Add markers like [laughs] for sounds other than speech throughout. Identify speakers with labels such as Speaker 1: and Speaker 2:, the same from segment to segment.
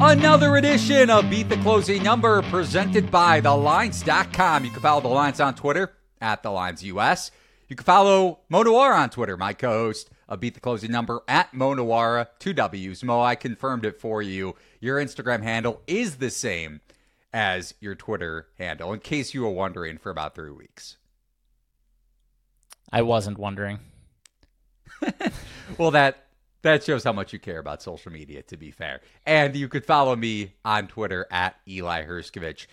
Speaker 1: Another edition of Beat the Closing Number presented by TheLines.com. You can follow The Lines on Twitter at The Lines US. You can follow Mo Nuwwarah on Twitter, my co host of Beat the Closing Number at Mo Nuwwarah, two W's. Mo, I confirmed it for you. Your Instagram handle is the same as your Twitter handle, in case you were wondering for about three weeks.
Speaker 2: I wasn't wondering. [laughs]
Speaker 1: well, that that shows how much you care about social media, to be fair. And you could follow me on Twitter at Eli Hershkovich.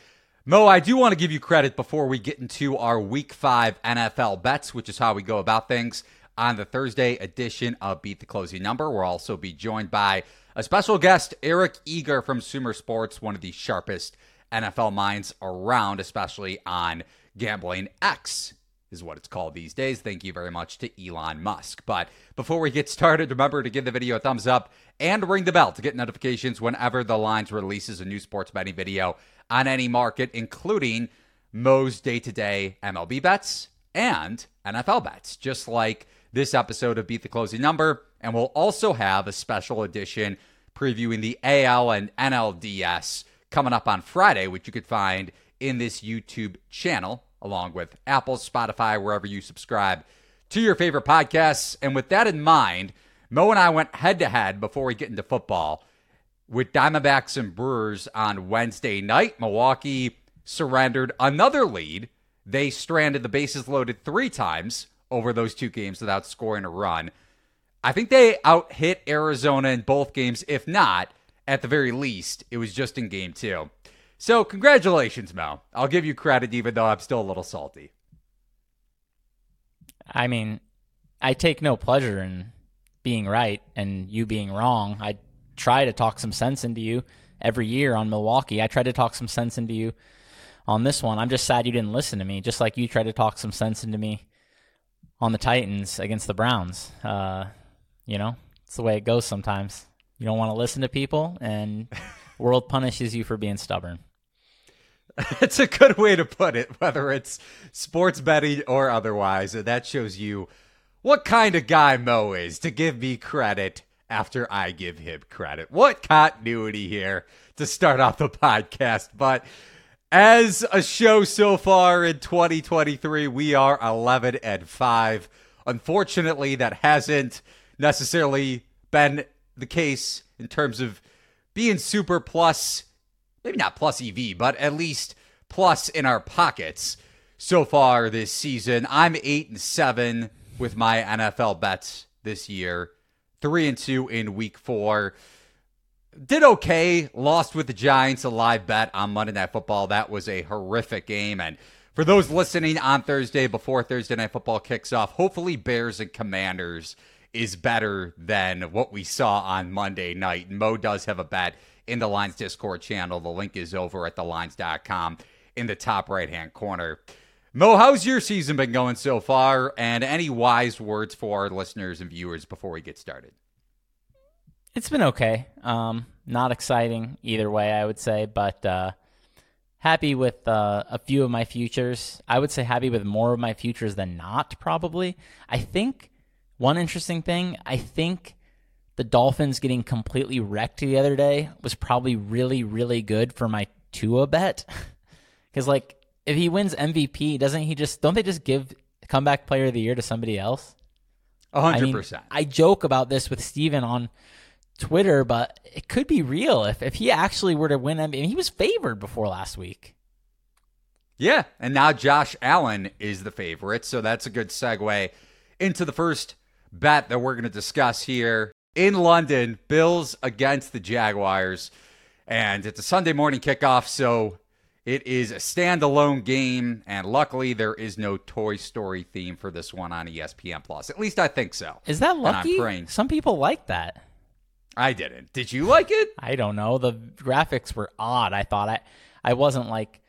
Speaker 1: Mo, I do want to give you credit before we get into our week five NFL bets, which is how we go about things on the Thursday edition of Beat the Closing Number. We'll also be joined by a special guest, Eric Eager from Sumer Sports, one of the sharpest NFL minds around, especially on gambling X is what it's called these days. Thank you very much to Elon Musk. But before we get started, remember to give the video a thumbs up and ring the bell to get notifications whenever the Lines releases a new sports betting video on any market, including Mo's day to day MLB bets and NFL bets, just like this episode of Beat the Closing Number. And we'll also have a special edition previewing the AL and NLDS coming up on Friday, which you could find in this YouTube channel along with Apple, Spotify, wherever you subscribe to your favorite podcasts. And with that in mind, Mo and I went head to head before we get into football with Diamondbacks and Brewers on Wednesday night. Milwaukee surrendered another lead. They stranded the bases loaded three times over those two games without scoring a run. I think they out hit Arizona in both games. If not, at the very least, it was just in game two. So, congratulations, Mel. I'll give you credit, even though I'm still a little salty.
Speaker 2: I mean, I take no pleasure in being right and you being wrong. I try to talk some sense into you every year on Milwaukee. I try to talk some sense into you on this one. I'm just sad you didn't listen to me, just like you tried to talk some sense into me on the Titans against the Browns. Uh, you know, it's the way it goes sometimes. You don't want to listen to people, and [laughs] world punishes you for being stubborn. [laughs]
Speaker 1: It's a good way to put it, whether it's sports betting or otherwise. That shows you what kind of guy Mo is to give me credit after I give him credit. What continuity here to start off the podcast. But as a show so far in 2023, we are 11 and 5. Unfortunately, that hasn't necessarily been the case in terms of being super plus, maybe not plus EV, but at least plus in our pockets so far this season. I'm eight and seven with my NFL bets this year, three and two in week four. Did okay, lost with the Giants, a live bet on Monday Night Football. That was a horrific game. And for those listening on Thursday before Thursday Night Football kicks off, hopefully Bears and Commanders is better than what we saw on Monday night. Mo does have a bet in the Lines Discord channel. The link is over at thelines.com in the top right hand corner. Mo, how's your season been going so far? And any wise words for our listeners and viewers before we get started?
Speaker 2: It's been okay. Um, not exciting either way, I would say, but uh, happy with uh, a few of my futures. I would say happy with more of my futures than not, probably. I think one interesting thing, I think the Dolphins getting completely wrecked the other day was probably really, really good for my Tua bet. [laughs] Because, like, if he wins MVP, doesn't he just, don't they just give comeback player of the year to somebody else?
Speaker 1: A hundred percent.
Speaker 2: I joke about this with Steven on Twitter, but it could be real if, if he actually were to win MVP. He was favored before last week.
Speaker 1: Yeah, and now Josh Allen is the favorite, so that's a good segue into the first bet that we're going to discuss here in London Bills against the Jaguars. And it's a Sunday morning kickoff, so it is a standalone game. And luckily, there is no Toy Story theme for this one on ESPN Plus. At least I think so.
Speaker 2: Is that lucky? Some people like that.
Speaker 1: I didn't. Did you like it?
Speaker 2: I don't know. The graphics were odd. I thought I, I wasn't like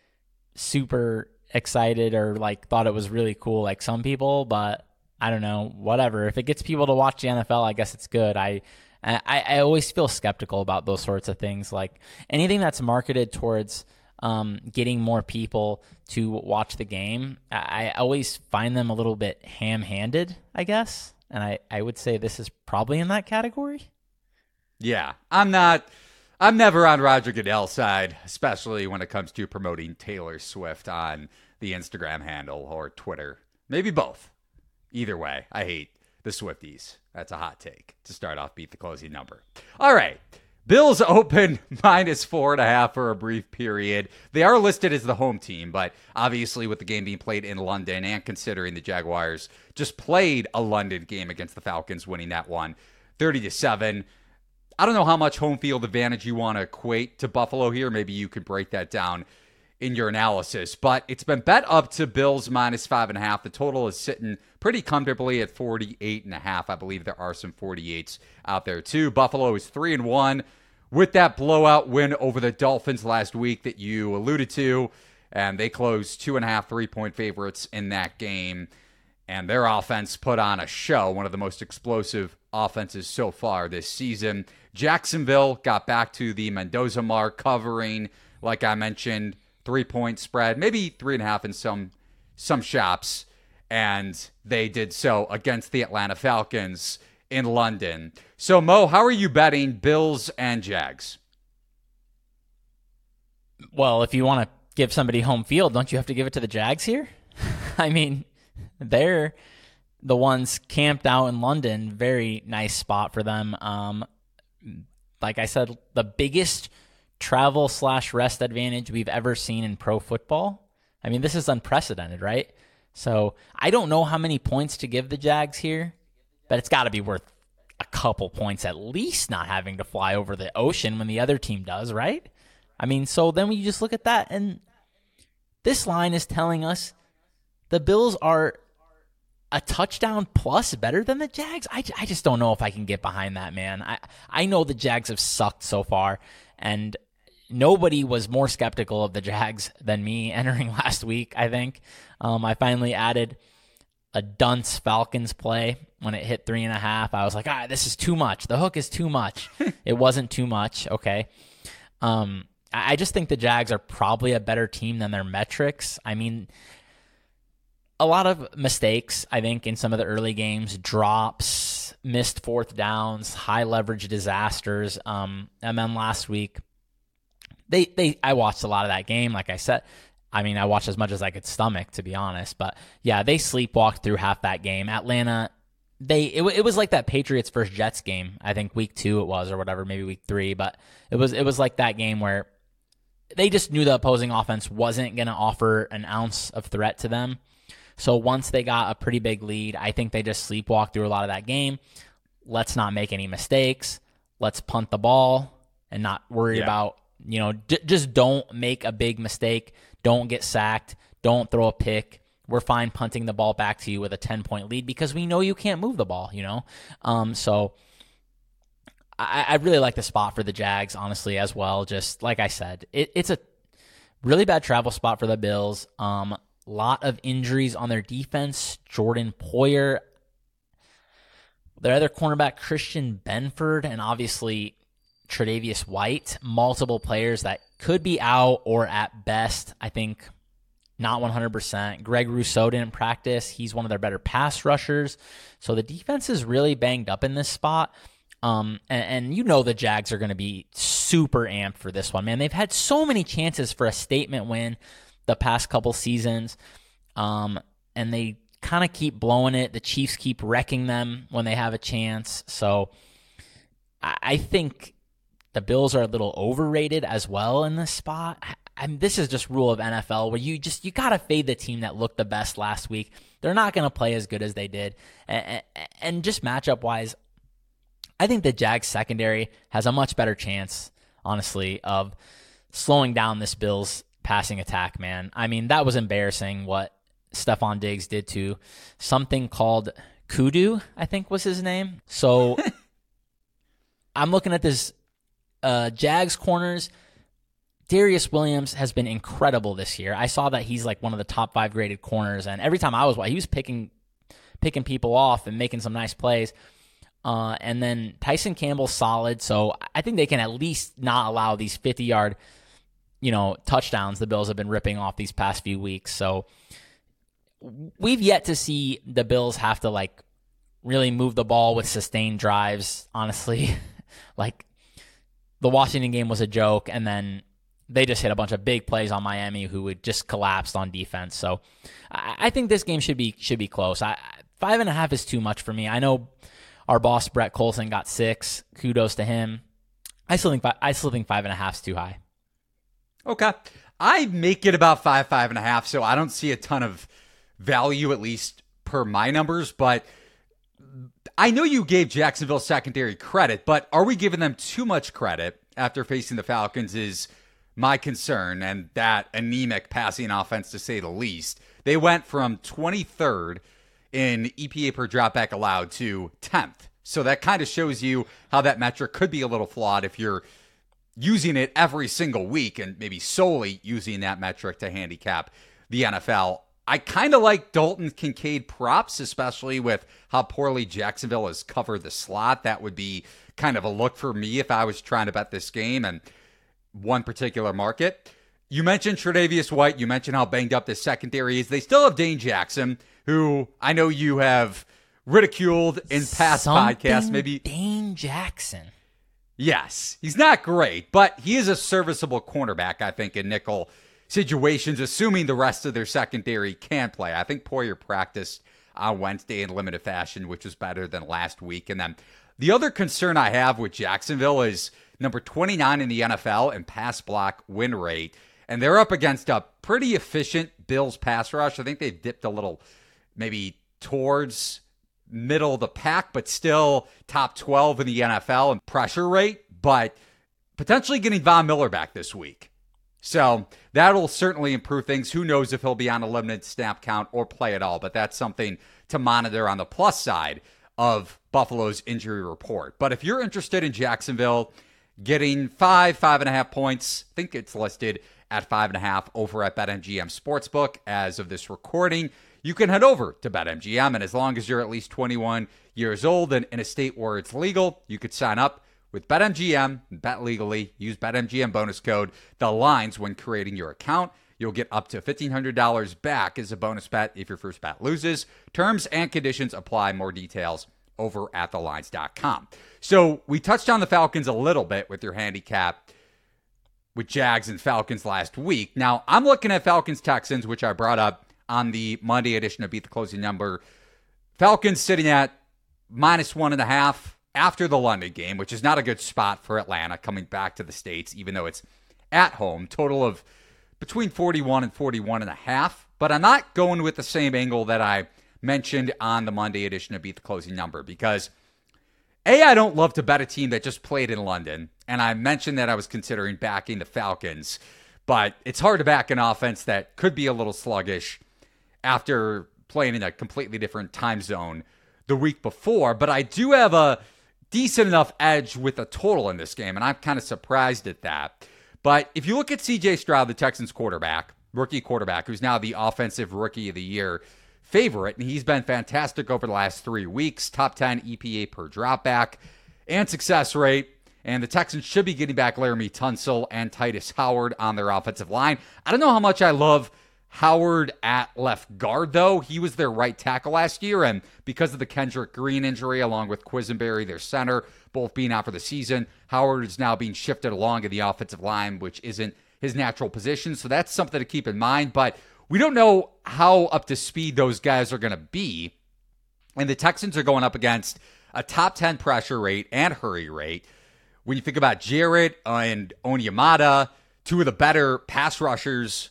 Speaker 2: super excited or like thought it was really cool like some people, but I don't know, whatever. If it gets people to watch the NFL, I guess it's good. I, I, I always feel skeptical about those sorts of things. Like anything that's marketed towards um, getting more people to watch the game, I, I always find them a little bit ham handed, I guess. And I, I would say this is probably in that category.
Speaker 1: Yeah. I'm not I'm never on Roger Goodell's side, especially when it comes to promoting Taylor Swift on the Instagram handle or Twitter. Maybe both. Either way, I hate the Swifties. That's a hot take to start off beat the closing number. All right. Bills open [laughs] minus four and a half for a brief period. They are listed as the home team, but obviously, with the game being played in London and considering the Jaguars just played a London game against the Falcons, winning that one 30 to 7. I don't know how much home field advantage you want to equate to Buffalo here. Maybe you could break that down in your analysis, but it's been bet up to Bills minus five and a half. The total is sitting pretty comfortably at 48 and a half. I believe there are some 48s out there too. Buffalo is three and one with that blowout win over the Dolphins last week that you alluded to. And they closed two and a half, three point favorites in that game. And their offense put on a show, one of the most explosive offenses so far this season. Jacksonville got back to the Mendoza mark, covering, like I mentioned, three point spread, maybe three and a half in some some shops, and they did so against the Atlanta Falcons in London. So Mo, how are you betting Bills and Jags?
Speaker 2: Well, if you want to give somebody home field, don't you have to give it to the Jags here? [laughs] I mean, they're the ones camped out in London. Very nice spot for them. Um, like I said, the biggest travel slash rest advantage we've ever seen in pro football. I mean, this is unprecedented, right? So I don't know how many points to give the Jags here, but it's got to be worth a couple points at least not having to fly over the ocean when the other team does, right? I mean, so then we just look at that, and this line is telling us the Bills are a touchdown plus better than the Jags. I, I just don't know if I can get behind that, man. I, I know the Jags have sucked so far, and nobody was more skeptical of the Jags than me [laughs] entering last week, I think. Um, I finally added a dunce Falcons play when it hit three and a half. I was like, ah, this is too much. The hook is too much. [laughs] it wasn't too much. Okay. Um, I just think the Jags are probably a better team than their metrics. I mean, a lot of mistakes, I think, in some of the early games, drops, missed fourth downs, high leverage disasters. Um, and then last week, they they I watched a lot of that game. Like I said, I mean, I watched as much as I could stomach, to be honest. But yeah, they sleepwalked through half that game. Atlanta, they it, it was like that Patriots versus Jets game. I think week two it was, or whatever, maybe week three. But it was it was like that game where they just knew the opposing offense wasn't going to offer an ounce of threat to them. So once they got a pretty big lead, I think they just sleepwalked through a lot of that game. Let's not make any mistakes. Let's punt the ball and not worry yeah. about you know, d- just don't make a big mistake. Don't get sacked. Don't throw a pick. We're fine punting the ball back to you with a 10 point lead because we know you can't move the ball, you know? Um, so I, I really like the spot for the Jags, honestly, as well. Just like I said, it, it's a really bad travel spot for the Bills. Um, lot of injuries on their defense. Jordan Poyer, their other cornerback, Christian Benford, and obviously Tre'Davious White, multiple players that could be out or at best, I think not 100%. Greg Rousseau didn't practice. He's one of their better pass rushers. So the defense is really banged up in this spot. Um, and, and you know the Jags are going to be super amped for this one, man. They've had so many chances for a statement win the past couple seasons. Um, and they kind of keep blowing it. The Chiefs keep wrecking them when they have a chance. So I, I think the Bills are a little overrated as well in this spot. I mean, this is just rule of NFL where you just you gotta fade the team that looked the best last week. They're not gonna play as good as they did, and, and just matchup wise, I think the Jags secondary has a much better chance, honestly, of slowing down this Bills passing attack. Man, I mean that was embarrassing what Stefon Diggs did to something called Kudu, I think was his name. So [laughs] I'm looking at this uh, Jags corners. Darious Williams has been incredible this year. I saw that he's like one of the top five graded corners, and every time I was, he was picking picking people off and making some nice plays. Uh, and then Tyson Campbell solid, so I think they can at least not allow these 50 yard, you know, touchdowns the Bills have been ripping off these past few weeks. So we've yet to see the Bills have to like really move the ball with sustained drives. Honestly, [laughs] like the Washington game was a joke, and then they just hit a bunch of big plays on Miami, who would just collapsed on defense. So I, I think this game should be should be close. I, five and a half is too much for me. I know our boss Brett Colson got six. Kudos to him. I still think I still think five and a half is too high.
Speaker 1: Okay, I make it about five five and a half, so I don't see a ton of value at least per my numbers, but. I know you gave Jacksonville secondary credit, but are we giving them too much credit after facing the Falcons? Is my concern and that anemic passing offense, to say the least. They went from 23rd in EPA per dropback allowed to 10th. So that kind of shows you how that metric could be a little flawed if you're using it every single week and maybe solely using that metric to handicap the NFL. I kind of like Dalton Kincaid props, especially with how poorly Jacksonville has covered the slot. That would be kind of a look for me if I was trying to bet this game. And one particular market. You mentioned Tre'Davious White. You mentioned how banged up this secondary is. They still have Dane Jackson, who I know you have ridiculed in past
Speaker 2: Something
Speaker 1: podcasts. Maybe
Speaker 2: Dane Jackson.
Speaker 1: Yes, he's not great, but he is a serviceable cornerback, I think, in nickel situations, assuming the rest of their secondary can play. I think Poyer practiced on Wednesday in limited fashion, which was better than last week. And then the other concern I have with Jacksonville is number 29 in the NFL in pass block win rate. And they're up against a pretty efficient Bills pass rush. I think they've dipped a little, maybe towards middle of the pack, but still top 12 in the NFL in pressure rate, but potentially getting Von Miller back this week. So that'll certainly improve things. Who knows if he'll be on a limited snap count or play at all, but that's something to monitor on the plus side of Buffalo's injury report. But if you're interested in Jacksonville getting five, five and a half points, I think it's listed at five and a half over at BetMGM Sportsbook as of this recording. You can head over to BetMGM, and as long as you're at least 21 years old and in a state where it's legal, you could sign up with BetMGM, bet legally, use BetMGM bonus code the lines when creating your account. You'll get up to $1,500 back as a bonus bet if your first bet loses. Terms and conditions apply. More details over at thelines.com. So we touched on the Falcons a little bit with your handicap with Jags and Falcons last week. Now I'm looking at Falcons Texans, which I brought up on the Monday edition of Beat the Closing Number. Falcons sitting at minus one and a half after the London game, which is not a good spot for Atlanta coming back to the States, even though it's at home. Total of between 41 and 41 and a half. But I'm not going with the same angle that I mentioned on the Monday edition of Beat the Closing Number because A, I don't love to bet a team that just played in London. And I mentioned that I was considering backing the Falcons, but it's hard to back an offense that could be a little sluggish after playing in a completely different time zone the week before. But I do have a decent enough edge with a total in this game, and I'm kind of surprised at that. But if you look at CJ Stroud, the Texans quarterback, rookie quarterback, who's now the offensive rookie of the year favorite, and he's been fantastic over the last three weeks top 10 EPA per dropback and success rate. And the Texans should be getting back Laremy Tunsil and Tytus Howard on their offensive line. I don't know how much I love Howard at left guard, though. He was their right tackle last year, and because of the Kendrick Green injury, along with Quisenberry, their center, both being out for the season, Howard is now being shifted along in the offensive line, which isn't his natural position. So that's something to keep in mind. But we don't know how up to speed those guys are going to be. And the Texans are going up against a top 10 pressure rate and hurry rate. When you think about Jarrett and Onyemata, two of the better pass rushers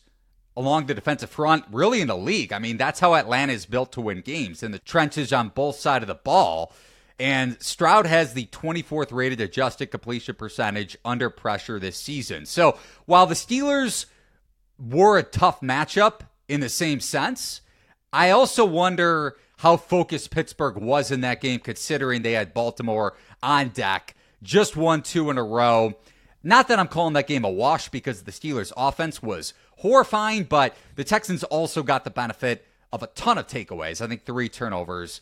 Speaker 1: along the defensive front, really in the league. I mean, that's how Atlanta is built to win games in the trenches on both sides of the ball. And Stroud has the 24th rated adjusted completion percentage under pressure this season. So while the Steelers were a tough matchup in the same sense, I also wonder how focused Pittsburgh was in that game, considering they had Baltimore on deck, just won two in a row. Not that I'm calling that game a wash because the Steelers' offense was horrifying, but the Texans also got the benefit of a ton of takeaways. I think three turnovers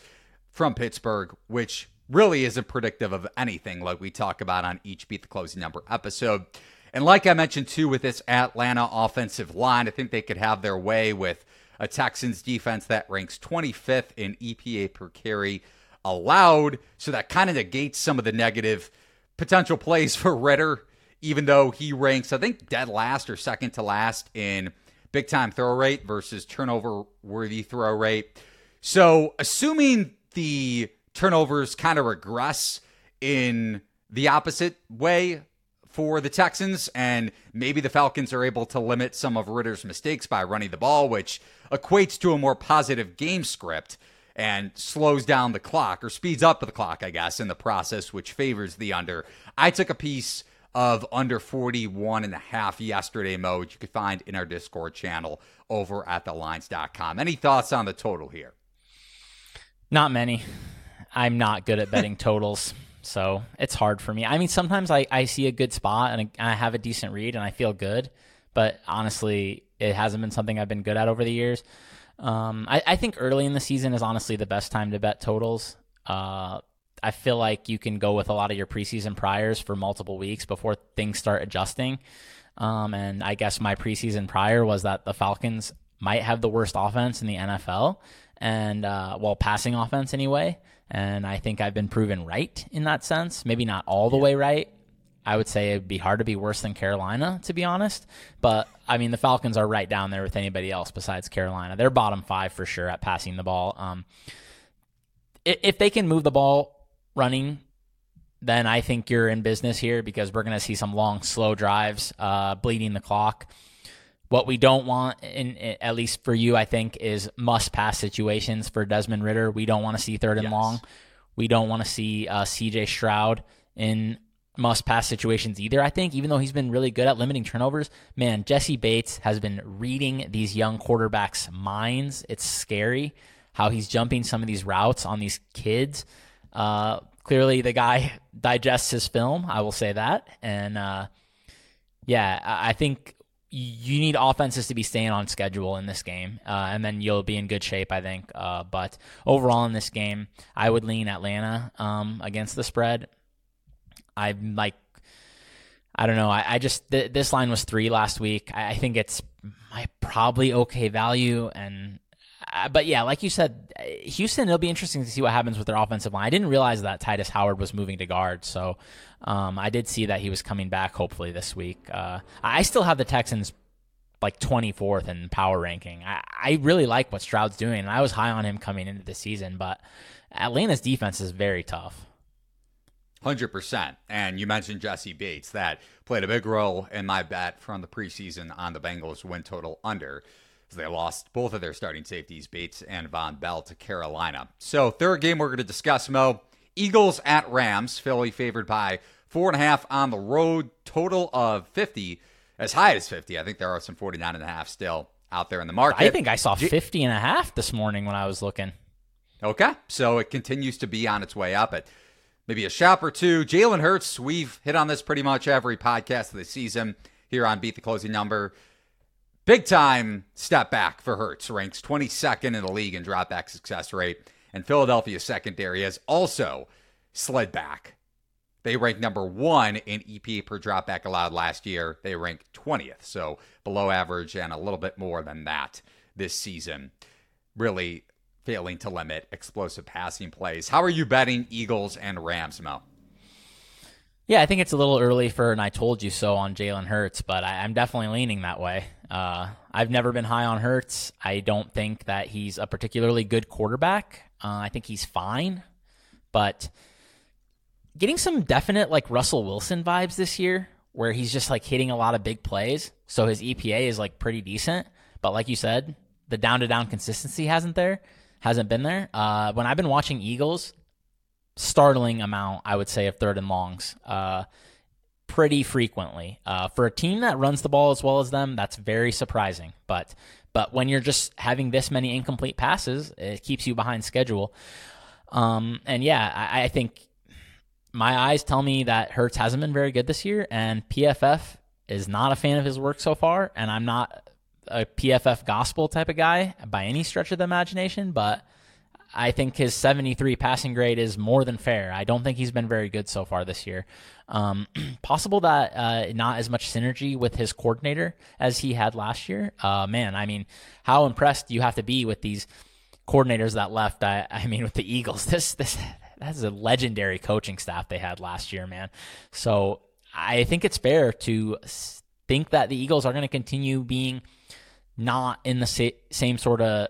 Speaker 1: from Pittsburgh, which really isn't predictive of anything like we talk about on each Beat the Closing Number episode. And like I mentioned too, with this Atlanta offensive line, I think they could have their way with a Texans defense that ranks 25th in EPA per carry allowed. So that kind of negates some of the negative potential plays [laughs] for Ridder even though he ranks, I think, dead last or second to last in big time throw rate versus turnover worthy throw rate. So, assuming the turnovers kind of regress in the opposite way for the Texans, and maybe the Falcons are able to limit some of Ridder's mistakes by running the ball, which equates to a more positive game script and slows down the clock or speeds up the clock, I guess, in the process, which favors the under. I took a piece of under 41 and a half yesterday mode you could find in our Discord channel over at thelines.com. Any thoughts on the total here?
Speaker 2: Not many. I'm not good at betting totals. So it's hard for me. I mean, sometimes I, I see a good spot and I have a decent read and I feel good, but honestly, it hasn't been something I've been good at over the years. Um, I, I, think early in the season is honestly the best time to bet totals. Uh, I feel like you can go with a lot of your preseason priors for multiple weeks before things start adjusting. Um, and I guess my preseason prior was that the Falcons might have the worst offense in the NFL, and uh, well, passing offense anyway. And I think I've been proven right in that sense. Maybe not all the yeah. way right. I would say it'd be hard to be worse than Carolina, to be honest. But I mean, the Falcons are right down there with anybody else besides Carolina. They're bottom five for sure at passing the ball. Um, if they can move the ball running, then I think you're in business here because we're going to see some long, slow drives, uh, bleeding the clock. What we don't want, in, in, at least for you, I think, is must pass situations for Desmond Ridder. We don't want to see third and yes. long. We don't want to see uh, CJ Stroud in must pass situations either. I think, even though he's been really good at limiting turnovers, man, Jessie Bates has been reading these young quarterbacks' minds. It's scary how he's jumping some of these routes on these kids. Uh, clearly, the guy [laughs] digests his film. I will say that, and uh, yeah, I think you need offenses to be staying on schedule in this game, uh, and then you'll be in good shape, I think. Uh, but overall, in this game, I would lean Atlanta um, against the spread. I'm like, I don't know. I, I just th- this line was three last week. I, I think it's my probably okay value, and uh, but yeah, like you said, Houston. It'll be interesting to see what happens with their offensive line. I didn't realize that Tytus Howard was moving to guard, so um, I did see that he was coming back hopefully this week. Uh, I still have the Texans like 24th in power ranking. I, I really like what Stroud's doing, and I was high on him coming into the season, but Atlanta's defense is very tough.
Speaker 1: 100%. And you mentioned Jessie Bates. That played a big role in my bet from the preseason on the Bengals win total under. They lost both of their starting safeties, Bates and Vonn Bell, to Carolina. So, third game we're going to discuss, Mo. Eagles at Rams. Philly favored by four and a half on the road. Total of 50, as high as 50. I think there are some 49 and a half still out there in the market.
Speaker 2: I think I saw 50 and a half this morning when I was looking.
Speaker 1: Okay. So it continues to be on its way up at maybe a shop or two. Jalen Hurts, we've hit on this pretty much every podcast of the season here on Beat the Closing Number. Big time step back for Hurts, ranks 22nd in the league in dropback success rate. And Philadelphia's secondary has also slid back. They ranked number one in EPA per dropback allowed last year. They rank 20th, so below average and a little bit more than that this season. Really failing to limit explosive passing plays. How are you betting Eagles and Rams, Mo?
Speaker 2: Yeah, I think it's a little early for and I told you so on Jalen Hurts, but I, am definitely leaning that way. Uh, I've never been high on Hurts. I don't think that he's a particularly good quarterback. Uh, I think he's fine, but getting some definite like Russell Wilson vibes this year, where he's just like hitting a lot of big plays. So his EPA is like pretty decent, but like you said, the down to down consistency hasn't there, hasn't been there. Uh, when I've been watching Eagles, startling amount I would say of third and longs. Uh, pretty frequently. Uh, for a team that runs the ball as well as them, that's very surprising. But but when you're just having this many incomplete passes, it keeps you behind schedule. Um, and yeah, I, I think my eyes tell me that Hurts hasn't been very good this year, and PFF is not a fan of his work so far. And I'm not a PFF gospel type of guy by any stretch of the imagination, but I think his 73 passing grade is more than fair. I don't think he's been very good so far this year. Um, [clears throat] possible that uh, not as much synergy with his coordinator as he had last year. Uh, man, I mean, how impressed you have to be with these coordinators that left. I, [laughs] I mean, with the Eagles, this this that's a legendary coaching staff they had last year, man. So I think it's fair to think that the Eagles are going to continue being not in the sa- same sort of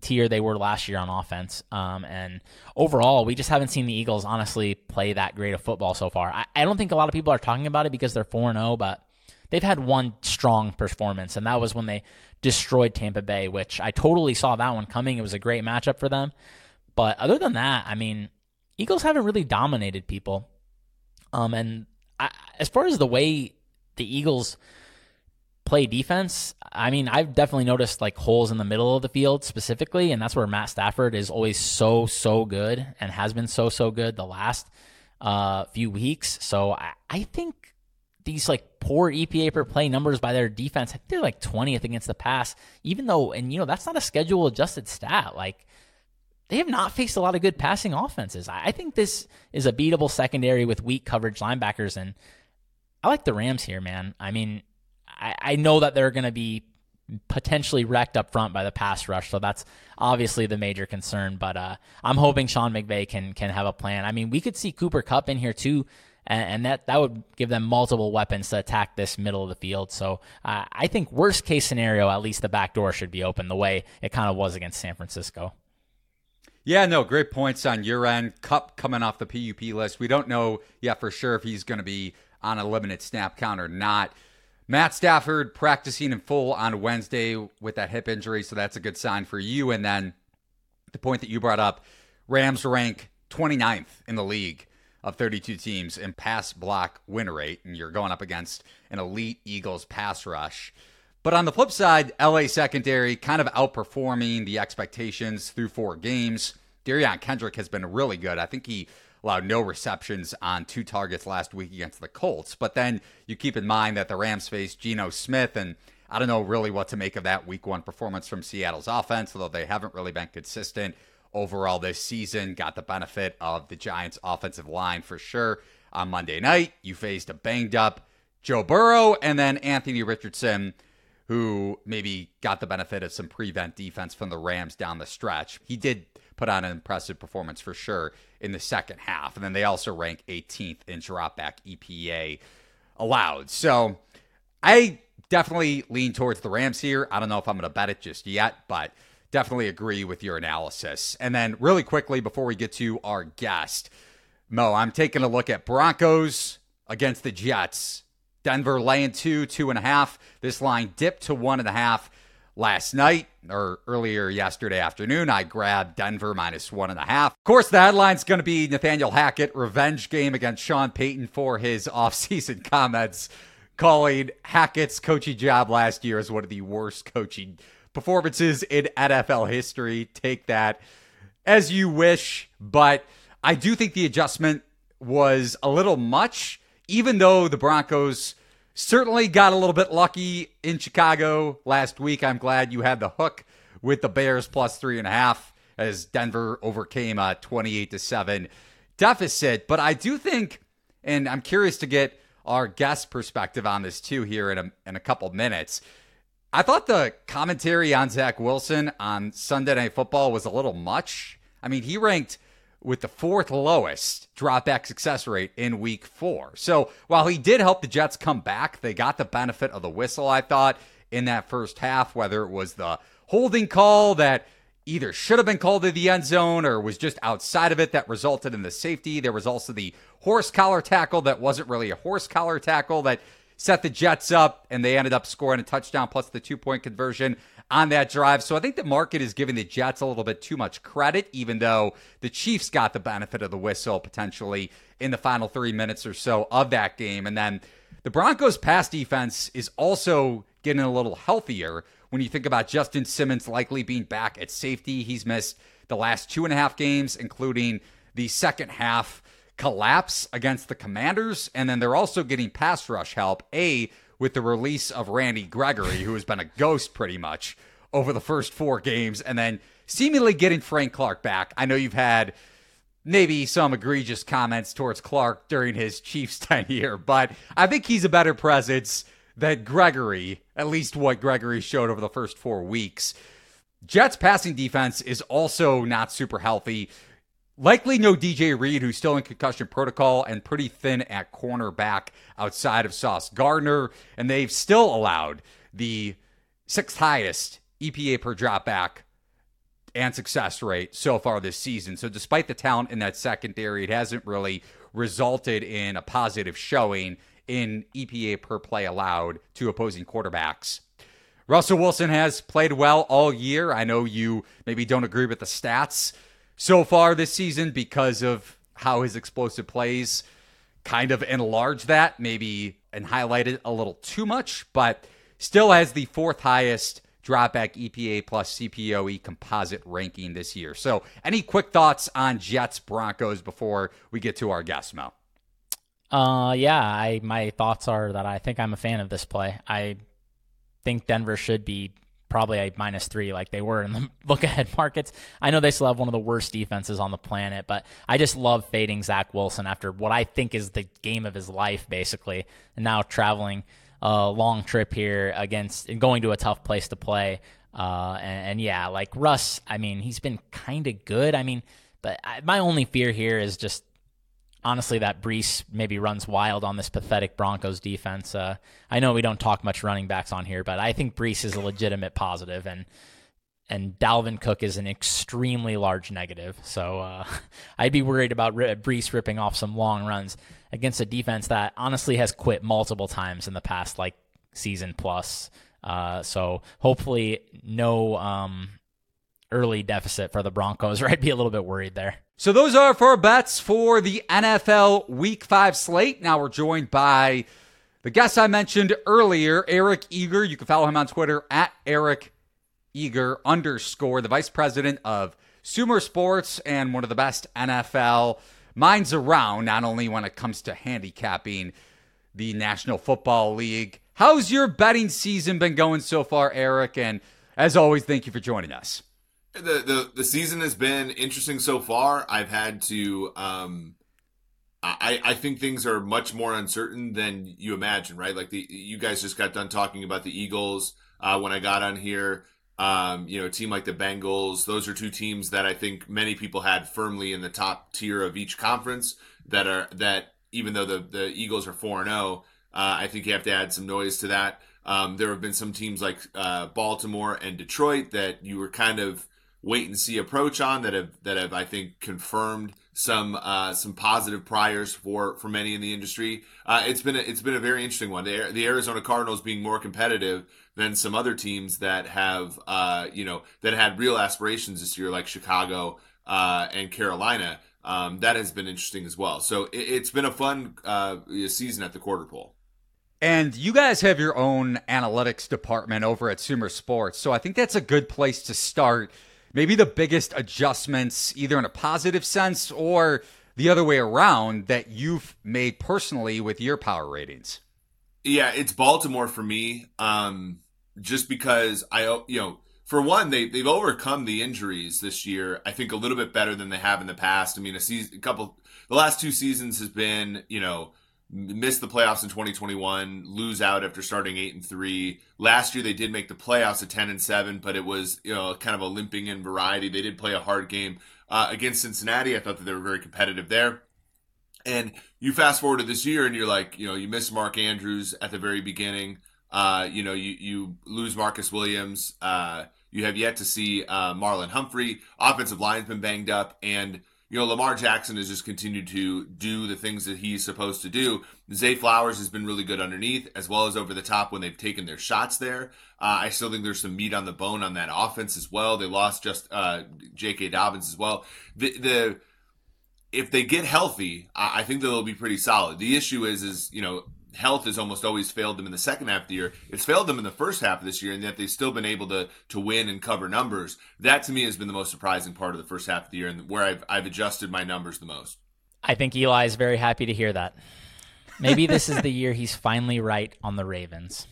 Speaker 2: tier they were last year on offense. Um, and overall, we just haven't seen the Eagles honestly play that great of football so far. I, I don't think a lot of people are talking about it because they're 4 0, but they've had one strong performance, and that was when they destroyed Tampa Bay, which I totally saw that one coming. It was a great matchup for them. But other than that, I mean, Eagles haven't really dominated people. Um, and I, as far as the way the Eagles play defense, I mean, I've definitely noticed like holes in the middle of the field specifically, and that's where Matt Stafford is always so so good and has been so so good the last uh, few weeks. So I, I think these like poor EPA per play numbers by their defense, I think they're like 20th against the pass, even though, and you know, that's not a schedule adjusted stat. Like they have not faced a lot of good passing offenses. I think this is a beatable secondary with weak coverage linebackers, and I like the Rams here, man. I mean, I, I know that they're going to be potentially wrecked up front by the pass rush, so that's obviously the major concern. But uh, I'm hoping Sean McVay can can have a plan. I mean, we could see Cooper Kupp in here too, and, and that that would give them multiple weapons to attack this middle of the field. So uh, I think worst case scenario, at least the back door should be open the way it kind of was against San Francisco.
Speaker 1: Yeah, no, great points on your end. Cup coming off the PUP list. We don't know yet for sure if he's going to be on a limited snap count or not. Matt Stafford practicing in full on Wednesday with that hip injury, so that's a good sign for you. And then the point that you brought up Rams rank 29th in the league of 32 teams in pass block win rate, and you're going up against an elite Eagles pass rush. But on the flip side, LA secondary kind of outperforming the expectations through four games. Derion Kendrick has been really good. I think he allowed no receptions on two targets last week against the Colts. But then you keep in mind that the Rams faced Geno Smith, and I don't know really what to make of that week one performance from Seattle's offense, although they haven't really been consistent overall this season. Got the benefit of the Giants' offensive line for sure. On Monday night, you faced a banged up Joe Burrow and then Anthony Richardson, who maybe got the benefit of some prevent defense from the Rams down the stretch. He did put on an impressive performance for sure in the second half. And then they also rank 18th in dropback EPA allowed. So I definitely lean towards the Rams here. I don't know if I'm going to bet it just yet, but definitely agree with your analysis. And then, really quickly, before we get to our guest, Mo, I'm taking a look at Broncos against the Jets. Denver laying two, two and a half. This line dipped to one and a half last night or earlier yesterday afternoon. I grabbed Denver minus one and a half. Of course, the headline's going to be Nathaniel Hackett revenge game against Sean Payton for his [laughs] offseason comments, calling Hackett's coaching job last year as one of the worst coaching performances in NFL history. Take that as you wish, but I do think the adjustment was a little much, even though the Broncos Certainly got a little bit lucky in Chicago last week. I'm glad you had the hook with the Bears plus three and a half as Denver overcame a 28 to 7 deficit. But I do think, and I'm curious to get our guest perspective on this too here in a, in a couple minutes. I thought the commentary on Zach Wilson on Sunday Night Football was a little much. I mean, he ranked with the fourth lowest dropback success rate in week four. So while he did help the Jets come back, they got the benefit of the whistle, I thought, in that first half, whether it was the holding call that either should have been called to the end zone or was just outside of it that resulted in the safety. There was also the horse collar tackle that wasn't really a horse collar tackle that set the Jets up and they ended up scoring a touchdown plus the two point conversion on that drive. So I think the market is giving the Jets a little bit too much credit, even though the Chiefs got the benefit of the whistle potentially in the final three minutes or so of that game. And then the Broncos' pass defense is also getting a little healthier when you think about Justin Simmons likely being back at safety. He's missed the last two and a half games, including the second half collapse against the Commanders. And then they're also getting pass rush help. A, with the release of Randy Gregory, who has been a ghost pretty much over the first four games, and then seemingly getting Frank Clark back. I know you've had maybe some egregious comments towards Clark during his [laughs] Chiefs tenure, but I think he's a better presence than Gregory, at least what Gregory showed over the first four weeks. Jets passing defense is also not super healthy. Likely no DJ Reed, who's still in concussion protocol and pretty thin at cornerback outside of Sauce Gardner. And they've still allowed the sixth highest EPA per dropback and success rate so far this season. So, despite the talent in that secondary, it hasn't really resulted in a positive showing in EPA per play allowed to opposing quarterbacks. Russell Wilson has played well all year. I know you maybe don't agree with the stats so far this season because of how his explosive plays kind of enlarge that, maybe and highlight it a little too much, but still has the fourth highest dropback EPA plus CPOE composite ranking this year. So, any quick thoughts on Jets Broncos before we get to our guest, Mo?
Speaker 2: Uh, yeah, I my thoughts are that I think I'm a fan of this play. I think Denver should be probably a minus three like they were in the [laughs] look ahead markets. I know they still have one of the worst defenses on the planet, but I just love fading Zach Wilson after what I think is the game of his life, basically, and now traveling a long trip here against and going to a tough place to play. Uh, and, and, yeah, like Russ, I mean, he's been kind of good. I mean, but I, my only fear here is just honestly that Breece maybe runs wild on this pathetic Broncos defense. Uh, I know we don't talk much running backs on here, but I think Breece is a legitimate positive, and and Dalvin Cook is an extremely large negative. So uh, [laughs] I'd be worried about Breece ripping off some long runs against a defense that honestly has quit multiple times in the past like season plus. Uh, so hopefully no um, early deficit for the Broncos, [laughs] or I'd be a little bit worried there.
Speaker 1: So those are for bets for the NFL Week 5 slate. Now we're joined by the guest I mentioned earlier, Eric Eager. You can follow him on Twitter at Eric Eager underscore, the vice president of Sumer Sports and one of the best NFL minds around, not only when it comes to handicapping the National Football League. How's your betting season been going so far, Eric? And as always, thank you for joining us.
Speaker 3: The the, the season has been interesting so far. I've had to um I, I think things are much more uncertain than you imagine, right? Like the you guys just got done talking about the Eagles uh, when I got on here. Um, you know, a team like the Bengals, those are two teams that I think many people had firmly in the top tier of each conference. That are that even though the the Eagles are four and zero, uh, I think you have to add some noise to that. Um, there have been some teams like uh, Baltimore and Detroit that you were kind of wait and see approach on that have that have I think confirmed some uh, some positive priors for for many in the industry. Uh, it's been a, it's been a very interesting one. The, the Arizona Cardinals being more competitive than some other teams that have uh, you know that had real aspirations this year, like Chicago uh, and Carolina. Um, that has been interesting as well. So it, has been a fun uh, season at the quarter pole.
Speaker 1: And you guys have your own analytics department over at Sumer Sports, so I think that's a good place to start maybe the biggest adjustments, either in a positive sense or the other way around, that you've made personally with your power ratings?
Speaker 3: Yeah, it's Baltimore for me. Um, just because I, you know, for one, they they've overcome the injuries this year. I think a little bit better than they have in the past. I mean, a season, a couple, the last two seasons has been, you know, missed the playoffs in 2021, lose out after starting eight and three. Last year they did make the playoffs at 10 and seven, but it was you know kind of a limping in variety. They did play a hard game uh, against Cincinnati. I thought that they were very competitive there. And you fast forward to this year, and you're like, you know, you miss Mark Andrews at the very beginning. Uh, you know, you you lose Marcus Williams. Uh, you have yet to see uh, Marlon Humphrey. Offensive line's been banged up, and you know, Lamar Jackson has just continued to do the things that he's supposed to do. Zay Flowers has been really good underneath as well as over the top when they've taken their shots there. Uh, I still think there's some meat on the bone on that offense as well. They lost just uh, J.K. Dobbins as well. The, the if they get healthy, I, I think they'll be pretty solid. The issue is, is you know, health has almost always failed them in the second half of the year. It's failed them in the first half of this year, and yet they've still been able to to win and cover numbers. That to me has been the most surprising part of the first half of the year, and where I've I've adjusted my numbers the most.
Speaker 2: I think Eli is very happy to hear that. Maybe this is the year he's finally right on the Ravens.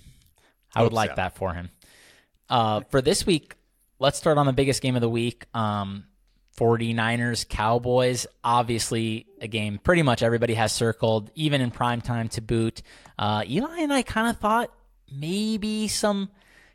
Speaker 2: I would like so. that for him. Uh, for this week, let's start on the biggest game of the week. Um, 49ers, Cowboys, obviously a game pretty much everybody has circled, even in prime time to boot. Uh, Eli and I kind of thought maybe some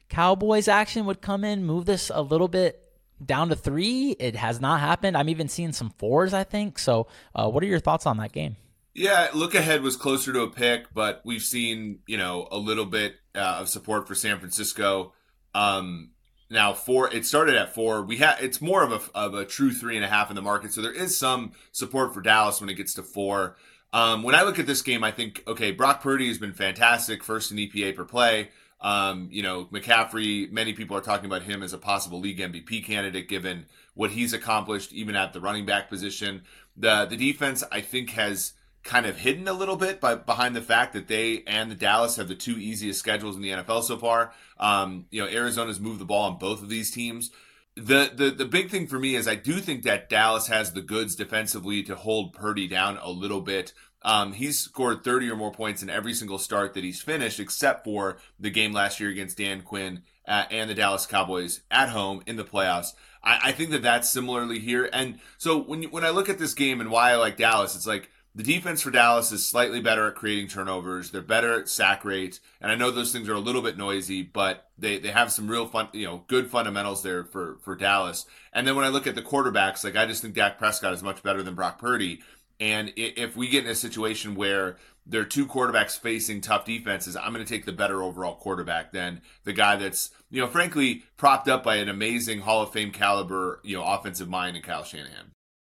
Speaker 2: Cowboys action would come in, move this a little bit down to three. It has not happened. I'm even seeing some fours, I think. So, uh, what are your thoughts on that game?
Speaker 3: Yeah, look ahead was closer to a pick, but we've seen you know a little bit uh, of support for San Francisco. Um, now four, it started at four. We have it's more of a of a true three and a half in the market, so there is some support for Dallas when it gets to four. Um, when I look at this game, I think okay, Brock Purdy has been fantastic, first in EPA per play. Um, you know, McCaffrey, many people are talking about him as a possible league MVP candidate given what he's accomplished, even at the running back position. The the defense, I think, has kind of hidden a little bit by behind the fact that they and the Dallas have the two easiest schedules in the NFL so far. Um, you know, Arizona's moved the ball on both of these teams. The, the the big thing for me is I do think that Dallas has the goods defensively to hold Purdy down a little bit. Um, he's scored 30 or more points in every single start that he's finished, except for the game last year against Dan Quinn uh, and the Dallas Cowboys at home in the playoffs. I, I think that that's similarly here. And so when you, when I look at this game and why I like Dallas, it's like the defense for Dallas is slightly better at creating turnovers. They're better at sack rate, and I know those things are a little bit noisy, but they, they have some real fun, you know, good fundamentals there for for Dallas. And then when I look at the quarterbacks, like I just think Dak Prescott is much better than Brock Purdy. And if we get in a situation where there are two quarterbacks facing tough defenses, I'm going to take the better overall quarterback than the guy that's, you know, frankly propped up by an amazing Hall of Fame caliber, you know, offensive mind in Kyle Shanahan.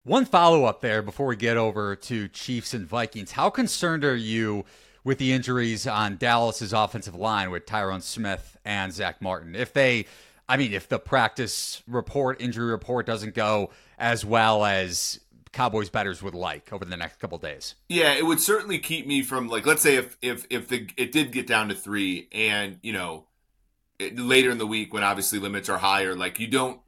Speaker 1: One follow up there before we get over to Chiefs and Vikings. How concerned are you with the injuries on Dallas's offensive line with Tyron Smith and Zack Martin? If they, I mean, if the practice report, injury report doesn't go as well as Cowboys betters would like over the next couple days.
Speaker 3: Yeah, it would certainly keep me from like let's say if if if the it did get down to 3 and, you know, it, later in the week when obviously limits are higher, like you don't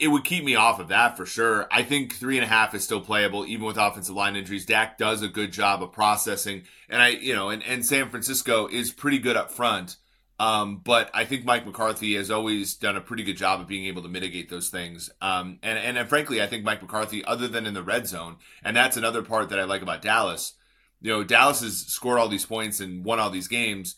Speaker 3: it would keep me off of that for sure. I think three and a half is still playable, even with offensive line injuries. Dak does a good job of processing, and I, you know, and, and San Francisco is pretty good up front. Um, but I think Mike McCarthy has always done a pretty good job of being able to mitigate those things. Um, and, and, and frankly, I think Mike McCarthy, other than in the red zone, and that's another part that I like about Dallas. You know, Dallas has scored all these points and won all these games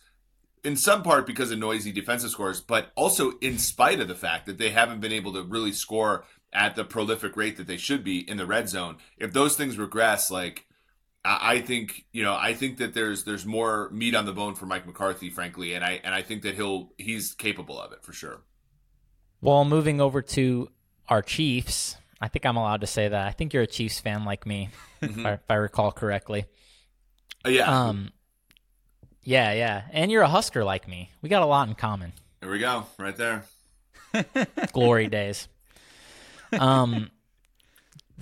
Speaker 3: in some part because of noisy defensive scores, but also in spite of the fact that they haven't been able to really score at the prolific rate that they should be in the red zone. If those things regress, like I think you know, I think that there's there's more meat on the bone for Mike McCarthy, frankly, and I and I think that he'll he's capable of it for sure.
Speaker 2: Well, moving over to our Chiefs, I think I'm allowed to say that. I think you're a Chiefs fan like me, mm-hmm. if, I, if, I, recall correctly.
Speaker 3: Uh, yeah. Um,
Speaker 2: yeah, yeah, and you're a Husker like me. We got a lot in common.
Speaker 3: There we go, right there. [laughs]
Speaker 2: Glory days. Um,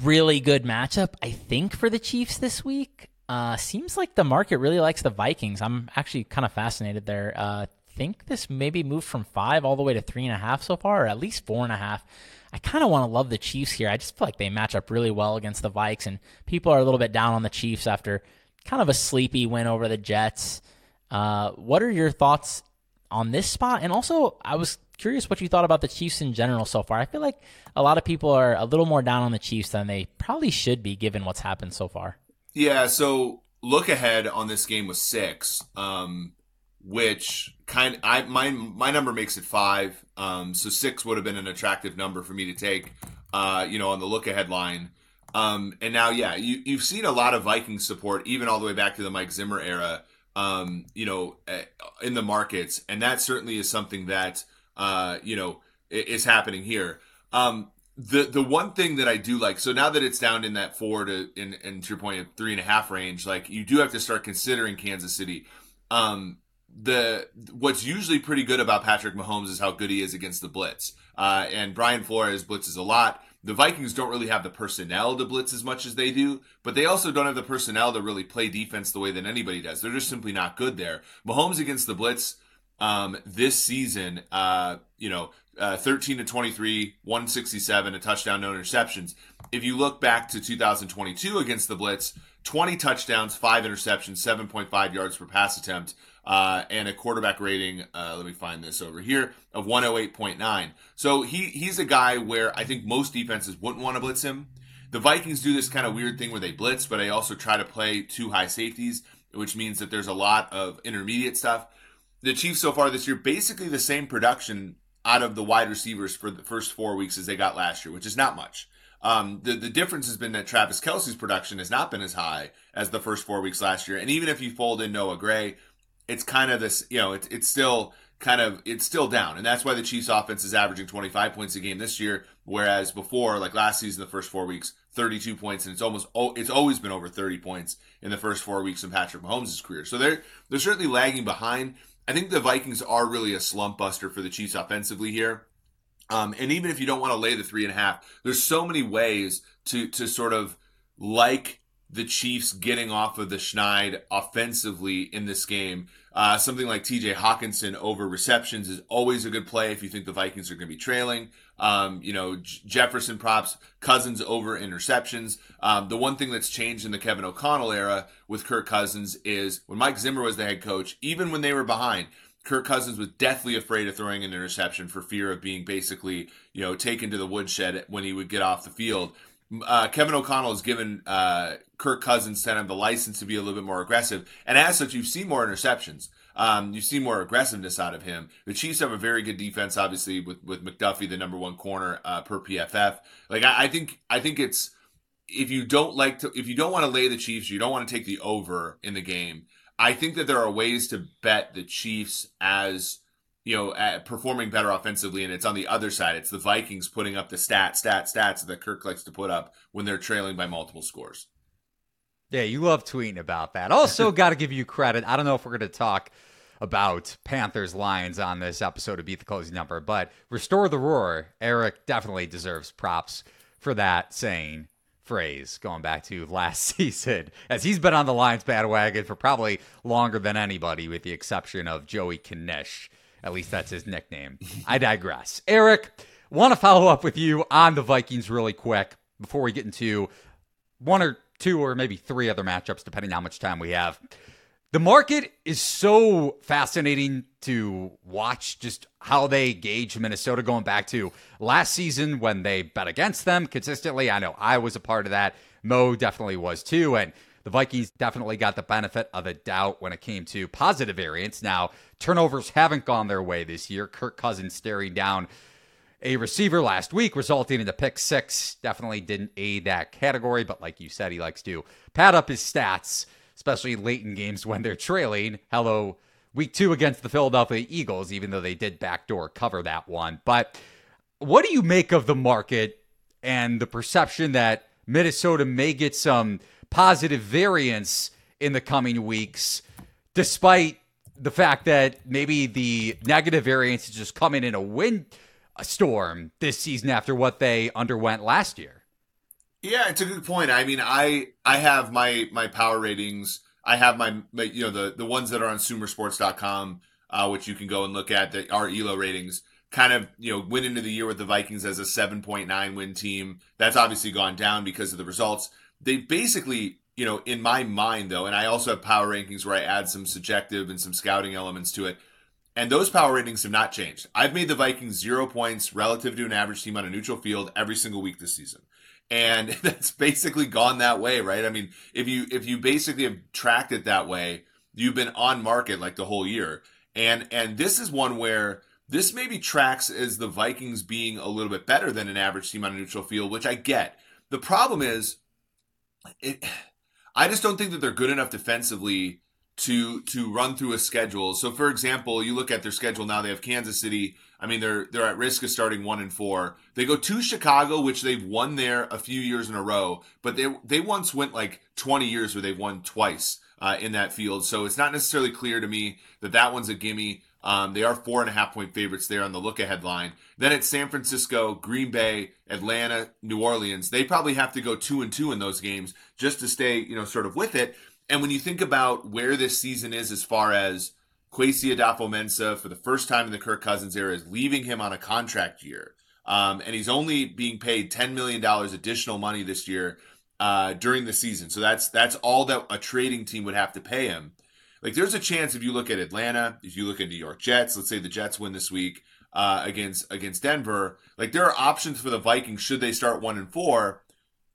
Speaker 2: really good matchup, I think, for the Chiefs this week. Uh, seems like the market really likes the Vikings. I'm actually kind of fascinated there. Uh, think this maybe moved from five all the way to three and a half so far, or at least four and a half. I kind of want to love the Chiefs here. I just feel like they match up really well against the Vikes, and people are a little bit down on the Chiefs after kind of a sleepy win over the Jets. Uh, what are your thoughts on this spot? And also, I was curious what you thought about the Chiefs in general so far. I feel like a lot of people are a little more down on the Chiefs than they probably should be given what's happened so far.
Speaker 3: Yeah, so look ahead on this game was six, um, which kind I my my number makes it five. Um, so six would have been an attractive number for me to take. Uh, you know, on the look ahead line. Um, and now, yeah, you, you've seen a lot of Viking support, even all the way back to the Mike Zimmer era. Um, you know, eh, in the markets, and that certainly is something that uh, you know, is happening here. Um, the the one thing that I do like, so now that it's down in that four to in, in to your point three and a half range, like you do have to start considering Kansas City. Um, the what's usually pretty good about Patrick Mahomes is how good he is against the blitz. Uh, and Brian Flores blitzes a lot. The Vikings don't really have the personnel to blitz as much as they do, but they also don't have the personnel to really play defense the way that anybody does. They're just simply not good there. Mahomes against the blitz um, this season, uh, you know, uh, 13 to 23, 167, a touchdown, no interceptions. If you look back to 2022 against the Blitz, 20 touchdowns, five interceptions, 7.5 yards per pass attempt, uh, and a quarterback rating. Uh, let me find this over here of 108.9. So he he's a guy where I think most defenses wouldn't want to blitz him. The Vikings do this kind of weird thing where they blitz, but they also try to play two high safeties, which means that there's a lot of intermediate stuff the Chiefs so far this year basically the same production out of the wide receivers for the first four weeks as they got last year, which is not much. Um, the, the difference has been that Travis Kelce's production has not been as high as the first four weeks last year. And even if you fold in Noah Gray, it's kind of this, you know, it's, it's still kind of, it's still down. And that's why the Chiefs offense is averaging 25 points a game this year. Whereas before, like last season, the first four weeks, 32 points. And it's almost, it's always been over 30 points in the first four weeks of Patrick Mahomes' career. So they're, they're certainly lagging behind. I think the Vikings are really a slump buster for the Chiefs offensively here. Um, and even if you don't want to lay the three and a half, there's so many ways to to sort of like the Chiefs getting off of the Schneid offensively in this game. Uh, something like TJ Hockenson over receptions is always a good play if you think the Vikings are going to be trailing. Um, you know, J- Jefferson props, Cousins over interceptions. Um, the one thing that's changed in the Kevin O'Connell era with Kirk Cousins is when Mike Zimmer was the head coach, even when they were behind, Kirk Cousins was deathly afraid of throwing an interception for fear of being basically, you know, taken to the woodshed when he would get off the field. Uh, Kevin O'Connell has given uh, Kirk Cousins kind of the license to be a little bit more aggressive, and as such, you've seen more interceptions. Um, you see more aggressiveness out of him. The Chiefs have a very good defense, obviously, with with McDuffie, the number one corner uh, per PFF. Like I, I think, I think it's if you don't like to, if you don't want to lay the Chiefs, you don't want to take the over in the game. I think that there are ways to bet the Chiefs as you know performing better offensively, and it's on the other side. It's the Vikings putting up the stat, stat, stats that Kirk likes to put up when they're trailing by multiple scores.
Speaker 1: Yeah, you love tweeting about that. Also, [laughs] got to give you credit. I don't know if we're going to talk about Panthers Lions on this episode of Beat the Closing Number, but Restore the Roar, Eric definitely deserves props for that saying phrase going back to last [laughs] season, as he's been on the Lions bandwagon for probably longer than anybody, with the exception of Joey Knish. At least that's his nickname. I digress. Eric, want to follow up with you on the Vikings really quick before we get into one or two or maybe three other matchups, depending on how much time we have. The market is so fascinating to watch just how they gauge Minnesota going back to last season when they bet against them consistently. I know I was a part of that. Mo definitely was too. And the Vikings definitely got the benefit of the doubt when it came to positive variance. Now, turnovers haven't gone their way this year. Kirk Cousins staring down a receiver last week, resulting in the pick six. Definitely didn't aid that category, but like you said, he likes to pad up his stats especially late in games when they're trailing. Hello, week two against the Philadelphia Eagles, even though they did backdoor cover that one. But what do you make of the market and the perception that Minnesota may get some positive variance in the coming weeks, despite the fact that maybe the negative variance is just coming in a wind storm this season after what they underwent last year?
Speaker 3: Yeah, it's a good point. I mean, I I have my my power ratings. I have my, my you know the the ones that are on sumersports.com, uh, which you can go and look at that are Elo ratings. Kind of you know went into the year with the Vikings as a 7.9 win team. That's obviously gone down because of the results. They basically you know in my mind though, and I also have power rankings where I add some subjective and some scouting elements to it. And those power ratings have not changed. I've made the Vikings zero points relative to an average team on a neutral field every single week this season and [laughs] that's basically gone that way, right? I mean, if you if you basically have tracked it that way, you've been on market like the whole year. And and this is one where this maybe tracks as the Vikings being a little bit better than an average team on a neutral field, which I get. The problem is it I just don't think that they're good enough defensively to to run through a schedule. So for example, you look at their schedule now, they have Kansas City, I mean, they're they're at risk of starting one and four. They go to Chicago, which they've won there a few years in a row, but they they once went like 20 years where they've won twice uh, in that field. So it's not necessarily clear to me that that one's a gimme. Um, they are four and a half point favorites there on the look ahead line. Then it's San Francisco, Green Bay, Atlanta, New Orleans. They probably have to go two and two in those games just to stay, you know, sort of with it. And when you think about where this season is as far as Kwesi Adofo-Mensah, for the first time in the Kirk Cousins era, is leaving him on a contract year. Um, and he's only being paid $10 million additional money this year uh, during the season. So that's that's all that a trading team would have to pay him. Like there's a chance if you look at Atlanta, if you look at New York Jets, let's say the Jets win this week uh, against against Denver, like there are options for the Vikings should they start one and four.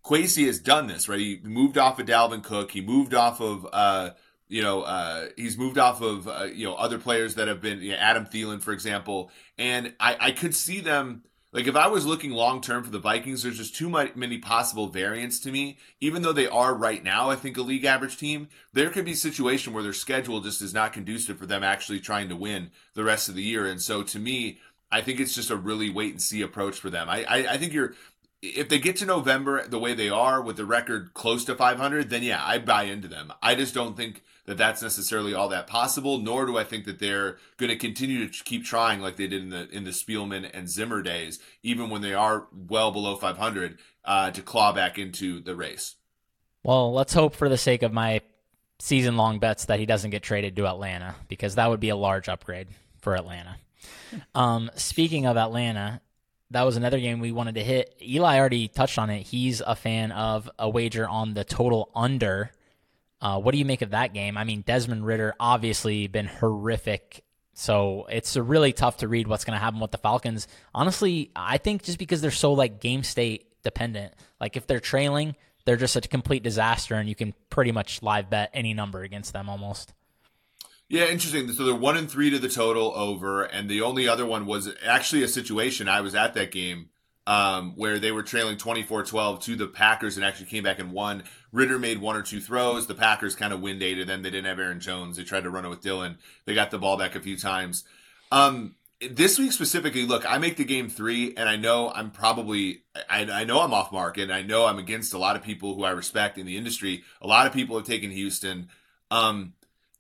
Speaker 3: Kwesi has done this, right? He moved off of Dalvin Cook. He moved off of uh, you know, uh, he's moved off of uh, you know other players that have been you know, Adam Thielen, for example, and I, I could see them like if I was looking long term for the Vikings, there's just too much, many possible variants to me. Even though they are right now, I think a league average team, there could be a situation where their schedule just is not conducive for them actually trying to win the rest of the year. And so to me, I think it's just a really wait and see approach for them. I, I, I think you're if they get to November the way they are with the record close to 500, then yeah, I buy into them. I just don't think that that's necessarily all that possible. Nor do I think that they're going to continue to keep trying like they did in the in the Spielman and Zimmer days, even when they are well below 500, uh, to claw back into the race.
Speaker 2: Well, let's hope for the sake of my season long bets that he doesn't get traded to Atlanta because that would be a large upgrade for Atlanta. [laughs] Um, speaking of Atlanta, that was another game we wanted to hit. Eli already touched on it. He's a fan of a wager on the total under. Uh, what do you make of that game? I mean, Desmond Ridder obviously been horrific. So it's really tough to read what's going to happen with the Falcons. Honestly, I think just because they're so like game state dependent, like if they're trailing, they're just a complete disaster, and you can pretty much live bet any number against them almost.
Speaker 3: Yeah, interesting. So they're one and three to the total over, and the only other one was actually a situation. I was at that game um, where they were trailing 24-12 to the Packers and actually came back and won. Ridder made one or two throws. The Packers kind of wind aided them. They didn't have Aaron Jones. They tried to run it with Dillon. They got the ball back a few times. Um, this week specifically, look, I make the game three, and I know I'm probably, I, I know I'm off market, and I know I'm against a lot of people who I respect in the industry. A lot of people have taken Houston. Um,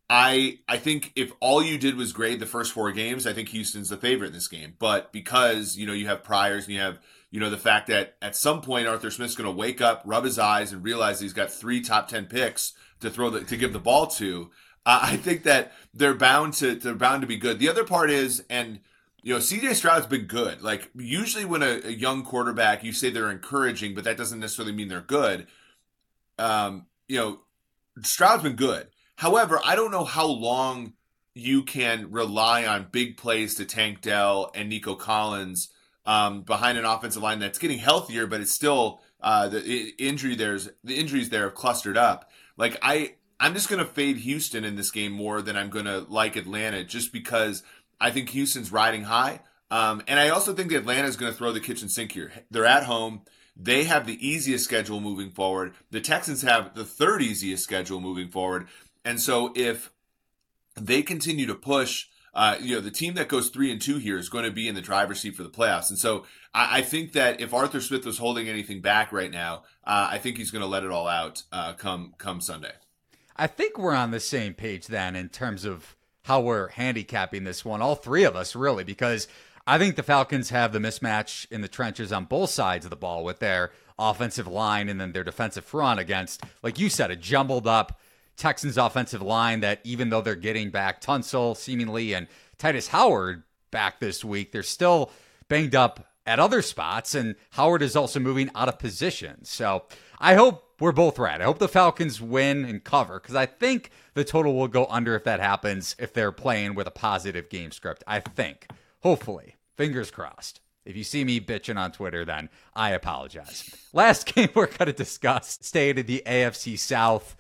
Speaker 3: I I think if all you did was grade the first four games, I think Houston's the favorite in this game. But because you know you have priors and you have you know the fact that at some point Arthur Smith's going to wake up, rub his eyes, and realize he's got three top ten picks to throw the, to give the ball to. Uh, I think that they're bound to they're bound to be good. The other part is and. You know, CJ Stroud's been good. Like, usually when a, a young quarterback, you say they're encouraging, but that doesn't necessarily mean they're good. Um, you know, Stroud's been good. However, I don't know how long you can rely on big plays to Tank Dell and Nico Collins um, behind an offensive line that's getting healthier, but it's still uh, the injury there's the injuries there have clustered up. Like I, I'm just going to fade Houston in this game more than I'm going to like Atlanta, just because I think Houston's riding high, um, and I also think that Atlanta is going to throw the kitchen sink here. They're at home. They have the easiest schedule moving forward. The Texans have the third easiest schedule moving forward. And so if they continue to push, uh, you know, the team that goes three and two here is going to be in the driver's seat for the playoffs. And so I, I think that if Arthur Smith was holding anything back right now, uh, I think he's going to let it all out uh, come come Sunday.
Speaker 1: I think we're on the same page then in terms of how we're handicapping this one. All three of us really, because I think the Falcons have the mismatch in the trenches on both sides of the ball with their offensive line and then their defensive front against, like you said, a jumbled up Texans offensive line that even though they're getting back Tunsil seemingly and Tytus Howard back this week, they're still banged up at other spots, and Howard is also moving out of position. So I hope we're both right. I hope the Falcons win and cover because I think the total will go under if that happens if they're playing with a positive game script. I think. Hopefully. Fingers crossed. If you see me bitching on Twitter, then I apologize. Last [laughs] game we're going to discuss stayed in the AFC South.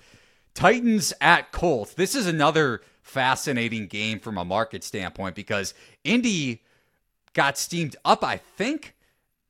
Speaker 1: Titans at Colts. This is another fascinating game from a market standpoint because Indy got steamed up, I think.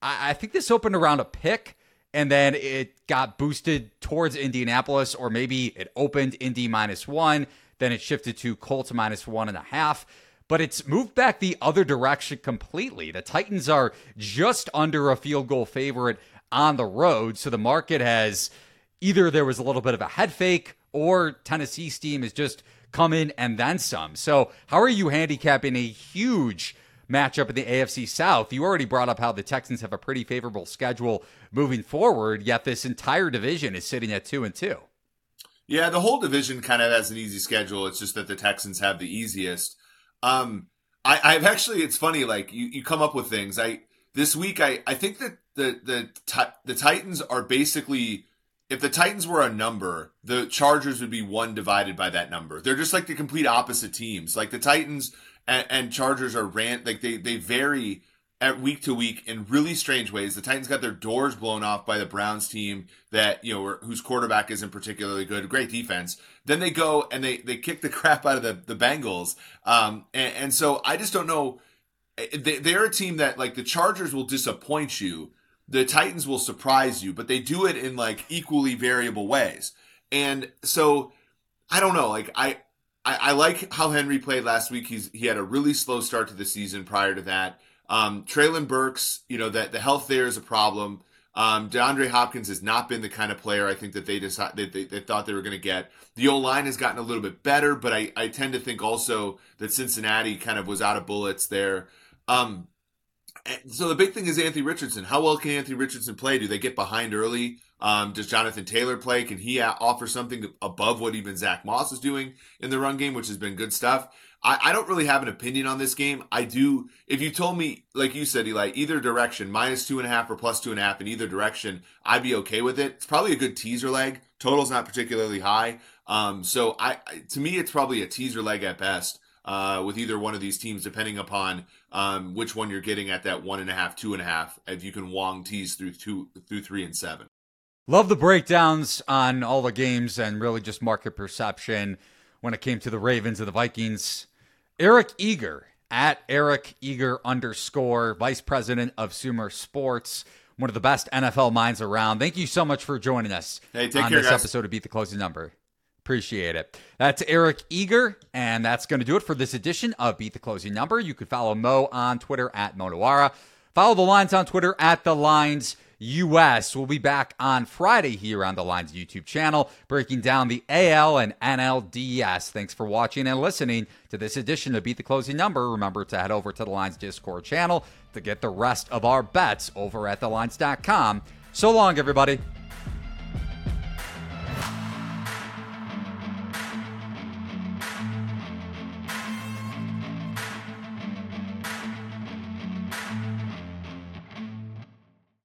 Speaker 1: I, I think this opened around a pick and then it got boosted towards Indianapolis, or maybe it opened Indy minus one, then it shifted to Colts minus one and a half. But it's moved back the other direction completely. The Titans are just under a field goal favorite on the road. So the market has either there was a little bit of a head fake or Tennessee steam is just come in and then some. So, how are you handicapping a huge matchup in the AFC South? You already brought up how the Texans have a pretty favorable schedule moving forward, yet this entire division is sitting at 2 and 2.
Speaker 3: Yeah, the whole division kind of has an easy schedule. It's just that the Texans have the easiest. Um, I, I've actually, it's funny, like you, you come up with things. I this week, I, I think that the the the Titans are basically if the Titans were a number, the Chargers would be one divided by that number. They're just like the complete opposite teams. Like the Titans and, and Chargers are rant like they they vary at week to week in really strange ways. The Titans got their doors blown off by the Browns team that you know whose quarterback isn't particularly good. Great defense. Then they go and they they kick the [laughs] crap out of the the Bengals. Um, and, and so I just don't know. They, they're a team that like the Chargers will disappoint you. The Titans will surprise you, but they do it in like equally variable ways. And so I don't know. Like I, I, I like how Henry played last week. He's he had a really slow start to the season prior to that. Um, Treylon Burks, you know that the health there is a problem. Um, DeAndre Hopkins has not been the kind of player I think that they decided they, they, they thought they were going to get. The O line has gotten a little bit better, but I, I tend to think also that Cincinnati kind of was out of bullets there. Um, so the big thing is Anthony Richardson. How well can Anthony Richardson play? Do they get behind early? Um, does Jonathan Taylor play? Can he offer something above what even Zack Moss is doing in the run game, which has been good stuff? I, I don't really have an opinion on this game. I do. If you told me, like you said, Eli, either direction, minus two and a half or plus two and a half in either direction, I'd be okay with it. It's probably a good teaser leg. Total's not particularly high. Um, so I, to me, it's probably a teaser leg at best. Uh, with either one of these teams, depending upon um, which one you're getting at that one and a half, two and a half, if you can Wong tease through two, through three and seven.
Speaker 1: Love the breakdowns on all the games and really just market perception when it came to the Ravens and the Vikings. Eric Eager at Eric Eager underscore vice president of Sumer Sports, one of the best NFL minds around. Thank you so much for joining us
Speaker 3: hey,
Speaker 1: on
Speaker 3: care,
Speaker 1: this
Speaker 3: guys.
Speaker 1: episode of Beat the Closing Number. Appreciate it. That's Eric Eager, and that's going to do it for this edition of Beat the Closing Number. You could follow Mo on Twitter at MoNuwwarah. Follow the lines on Twitter at the lines US. We'll be back on Friday here on the Lines YouTube channel, breaking down the AL and NLDS. Thanks for watching and listening to this edition of Beat the Closing Number. Remember to head over to the Lines Discord channel to get the rest of our bets over at thelines.com. So long, everybody.